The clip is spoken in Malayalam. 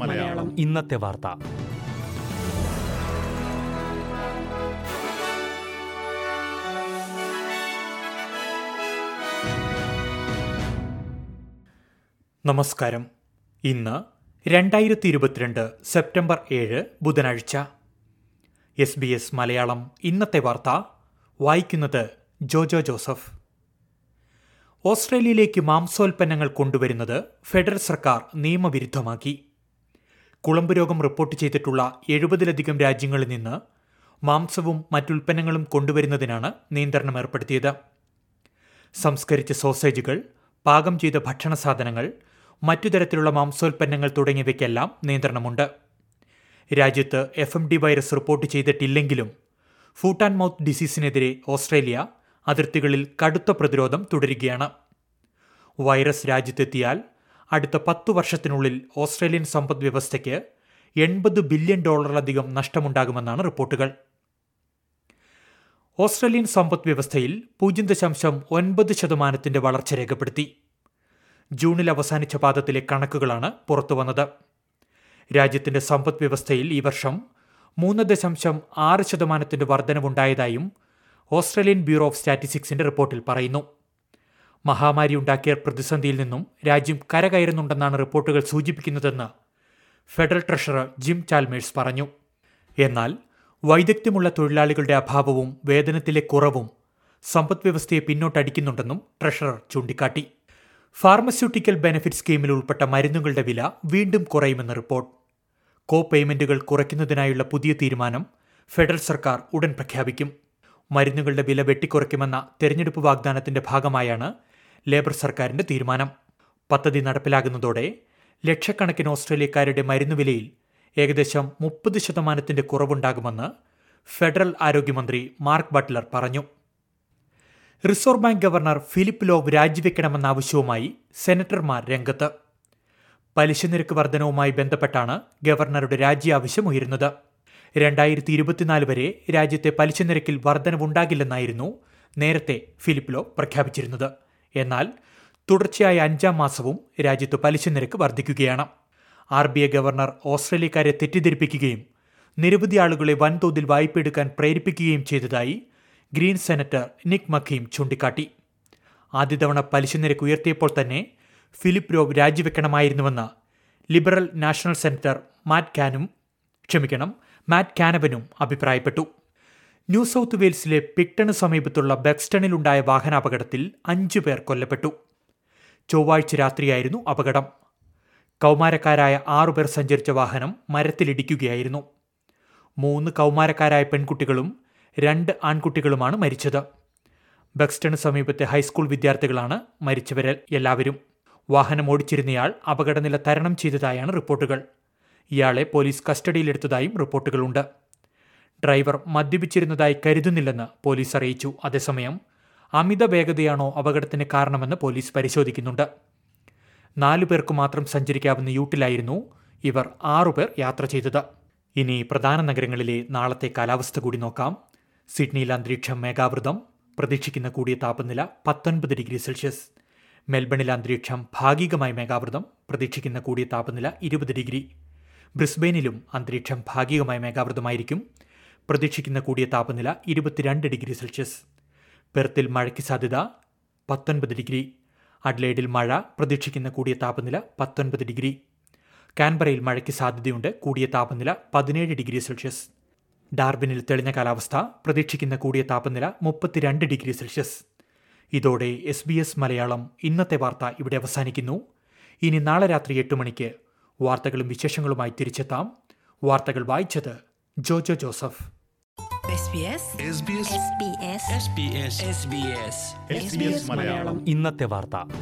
മലയാളം. ഇന്നത്തെ വാർത്ത. നമസ്കാരം. ഇന്ന് രണ്ടായിരത്തി ഇരുപത്തിരണ്ട് സെപ്റ്റംബർ ഏഴ് ബുധനാഴ്ച. എസ് ബി എസ് മലയാളം ഇന്നത്തെ വാർത്ത. വായിക്കുന്നത് ജോജോ ജോസഫ്. ഓസ്ട്രേലിയയിലേക്ക് മാംസോൽപ്പന്നങ്ങൾ കൊണ്ടുവരുന്നത് ഫെഡറൽ സർക്കാർ നിയമവിരുദ്ധമാക്കി. കുളമ്പ് രോഗം റിപ്പോർട്ട് ചെയ്തിട്ടുള്ള എഴുപതിലധികം രാജ്യങ്ങളിൽ നിന്ന് മാംസവും മറ്റുൽപ്പന്നങ്ങളും കൊണ്ടുവരുന്നതിനാണ് നിയന്ത്രണം ഏർപ്പെടുത്തിയത്. സംസ്കരിച്ച സോസേജുകൾ പാകം ചെയ്ത ഭക്ഷണ സാധനങ്ങൾ മറ്റു തരത്തിലുള്ള മാംസോൽപ്പന്നങ്ങൾ തുടങ്ങിയവയ്ക്കെല്ലാം നിയന്ത്രണമുണ്ട്. രാജ്യത്ത് F M D virus report ചെയ്തിട്ടില്ലെങ്കിലും foot and mouth ഡിസീസിനെതിരെ ഓസ്ട്രേലിയ അതിർത്തികളിൽ കടുത്ത പ്രതിരോധം തുടരുകയാണ്. വൈറസ് രാജ്യത്തെത്തിയാൽ അടുത്ത പത്തു വർഷത്തിനുള്ളിൽ ഓസ്ട്രേലിയൻ സമ്പദ് വ്യവസ്ഥയ്ക്ക് എൺപത് ബില്യൺ ഡോളറിലധികം നഷ്ടമുണ്ടാകുമെന്നാണ് റിപ്പോർട്ടുകൾ. ഓസ്ട്രേലിയൻ സമ്പദ് വ്യവസ്ഥയിൽ പൂജ്യം ദശാംശം ഒൻപത് ശതമാനത്തിന്റെ വളർച്ച രേഖപ്പെടുത്തി. ജൂണിൽ അവസാനിച്ച പാദത്തിലെ കണക്കുകളാണ് പുറത്തുവന്നത്. രാജ്യത്തിന്റെ സമ്പദ് വ്യവസ്ഥയിൽ ഈ വർഷം മൂന്ന് ദശാംശം ആറ് ശതമാനത്തിന്റെ വർധനവുണ്ടായതായും ഓസ്ട്രേലിയൻ ബ്യൂറോ ഓഫ് സ്റ്റാറ്റിസ്റ്റിക്സിന്റെ റിപ്പോർട്ടിൽ പറയുന്നു. മഹാമാരി ഉണ്ടാക്കിയ പ്രതിസന്ധിയിൽ നിന്നും രാജ്യം കരകയറുന്നുണ്ടെന്നാണ് റിപ്പോർട്ടുകൾ സൂചിപ്പിക്കുന്നതെന്ന് ഫെഡറൽ ട്രഷറർ ജിം ചാൽമേഴ്സ് പറഞ്ഞു. എന്നാൽ വൈദഗ്ധ്യമുള്ള തൊഴിലാളികളുടെ അഭാവവും വേതനത്തിലെ കുറവും സമ്പദ്വ്യവസ്ഥയെ പിന്നോട്ടടിക്കുന്നുണ്ടെന്നും ട്രഷറർ ചൂണ്ടിക്കാട്ടി. ഫാർമസ്യൂട്ടിക്കൽ ബെനഫിറ്റ് സ്കീമിൽ ഉൾപ്പെട്ട മരുന്നുകളുടെ വില വീണ്ടും കുറയുമെന്ന് റിപ്പോർട്ട്. കോ പേയ്മെന്റുകൾ കുറയ്ക്കുന്നതിനായുള്ള പുതിയ തീരുമാനം ഫെഡറൽ സർക്കാർ ഉടൻ പ്രഖ്യാപിക്കും. മരുന്നുകളുടെ വില വെട്ടിക്കുറയ്ക്കുമെന്ന തെരഞ്ഞെടുപ്പ് വാഗ്ദാനത്തിന്റെ ഭാഗമായാണ് ലേബർ സർക്കാരിന്റെ തീരുമാനം. പദ്ധതി നടപ്പിലാകുന്നതോടെ ലക്ഷക്കണക്കിന് ഓസ്ട്രേലിയക്കാരുടെ മരുന്നുവിലയിൽ ഏകദേശം മുപ്പത് ശതമാനത്തിന്റെ കുറവുണ്ടാകുമെന്ന് ഫെഡറൽ ആരോഗ്യമന്ത്രി മാർക്ക് ബട്ട്ലർ പറഞ്ഞു. Reserve bank governor Philip Lowe രാജിവെക്കണമെന്ന ആവശ്യവുമായി സെനറ്റർമാർ രംഗത്ത്. പലിശ നിരക്ക് വർധനവുമായി ബന്ധപ്പെട്ടാണ് ഗവർണറുടെ രാജി ആവശ്യം ഉയരുന്നത്. രണ്ടായിരത്തി ഇരുപത്തിനാല് വരെ രാജ്യത്തെ പലിശ നിരക്കിൽ വർധനവുണ്ടാകില്ലെന്നായിരുന്നു നേരത്തെ ഫിലിപ്പ് ലോ പ്രഖ്യാപിച്ചിരുന്നത്. എന്നാൽ തുടർച്ചയായ അഞ്ചാം മാസവും രാജ്യത്ത് പലിശ നിരക്ക് വർദ്ധിക്കുകയാണ് ആർ ബി ഐ ഗവർണർ ഓസ്ട്രേലിയക്കാരെ തെറ്റിദ്ധരിപ്പിക്കുകയും നിരവധി ആളുകളെ വൻതോതിൽ വായ്പയെടുക്കാൻ പ്രേരിപ്പിക്കുകയും ചെയ്തതായി ഗ്രീൻ സെനറ്റർ നിക് മഖീം ചൂണ്ടിക്കാട്ടി. ആദ്യ തവണ പലിശ നിരക്ക് ഉയർത്തിയപ്പോൾ തന്നെ ഫിലിപ്പ് രോവ് രാജിവെക്കണമായിരുന്നുവെന്ന് ലിബറൽ നാഷണൽ സെനറ്റർ മാറ്റ് കാനും ക്ഷമിക്കണം മാറ്റ് കാനവനും അഭിപ്രായപ്പെട്ടു. ന്യൂ സൗത്ത് വെയിൽസിലെ പിക്ടണ് സമീപത്തുള്ള ബെക്സ്റ്റണിലുണ്ടായ വാഹനാപകടത്തിൽ അഞ്ചു പേർ കൊല്ലപ്പെട്ടു. ചൊവ്വാഴ്ച രാത്രിയായിരുന്നു അപകടം. കൗമാരക്കാരായ ആറുപേർ സഞ്ചരിച്ച വാഹനം മരത്തിലിടിക്കുകയായിരുന്നു. മൂന്ന് കൗമാരക്കാരായ പെൺകുട്ടികളും രണ്ട് ആൺകുട്ടികളുമാണ് മരിച്ചത്. ബെക്സ്റ്റണ് സമീപത്തെ ഹൈസ്കൂൾ വിദ്യാർത്ഥികളാണ് മരിച്ചവരിൽ എല്ലാവരും. വാഹനം ഓടിച്ചിരുന്നയാൾ അപകടനില തരണം ചെയ്തതായാണ് റിപ്പോർട്ടുകൾ. ഇയാളെ പോലീസ് കസ്റ്റഡിയിലെടുത്തതായും റിപ്പോർട്ടുകളുണ്ട്. ഡ്രൈവർ മദ്യപിച്ചിരുന്നതായി കരുതുന്നില്ലെന്ന് പോലീസ് അറിയിച്ചു. അതേസമയം അമിത വേഗതയാണോ അപകടത്തിന് കാരണമെന്ന് പോലീസ് പരിശോധിക്കുന്നുണ്ട്. നാലു പേർക്ക് മാത്രം സഞ്ചരിക്കാവുന്ന യൂട്ടിലായിരുന്നു ഇവർ ആറുപേർ യാത്ര ചെയ്തത്. ഇനി പ്രധാന നഗരങ്ങളിലെ നാളത്തെ കാലാവസ്ഥ കൂടി നോക്കാം. സിഡ്നിയിൽ അന്തരീക്ഷം മേഘാവൃതം പ്രതീക്ഷിക്കുന്ന കൂടിയ താപനില പത്തൊൻപത് ഡിഗ്രി സെൽഷ്യസ്. മെൽബണിൽ അന്തരീക്ഷം ഭാഗികമായി മേഘാവൃതം പ്രതീക്ഷിക്കുന്ന കൂടിയ താപനില ഇരുപത് ഡിഗ്രി. ബ്രിസ്ബെയിനിലും അന്തരീക്ഷം ഭാഗികമായി മേഘാവൃതമായിരിക്കും. പ്രതീക്ഷിക്കുന്ന കൂടിയ താപനില ഇരുപത്തിരണ്ട് ഡിഗ്രി സെൽഷ്യസ്. പെർത്തിൽ മഴയ്ക്ക് സാധ്യത പത്തൊൻപത് ഡിഗ്രി. അഡ്ലേഡിൽ മഴ പ്രതീക്ഷിക്കുന്ന കൂടിയ താപനില പത്തൊൻപത് ഡിഗ്രി. കാൻബറയിൽ മഴയ്ക്ക് സാധ്യതയുണ്ട്. കൂടിയ താപനില പതിനേഴ് ഡിഗ്രി സെൽഷ്യസ്. ഡാർബിനിൽ തെളിഞ്ഞ കാലാവസ്ഥ പ്രതീക്ഷിക്കുന്ന കൂടിയ താപനില മുപ്പത്തിരണ്ട് ഡിഗ്രി സെൽഷ്യസ്. ഇതോടെ എസ് ബി എസ് മലയാളം ഇന്നത്തെ വാർത്ത ഇവിടെ അവസാനിക്കുന്നു. ഇനി നാളെ രാത്രി എട്ട് മണിക്ക് വാർത്തകളും വിശേഷങ്ങളുമായി തിരിച്ചെത്താം. വാർത്തകൾ വായിച്ചത് ജോജോ ജോസഫ്. SBS ഇന്നത്തെ വാർത്ത.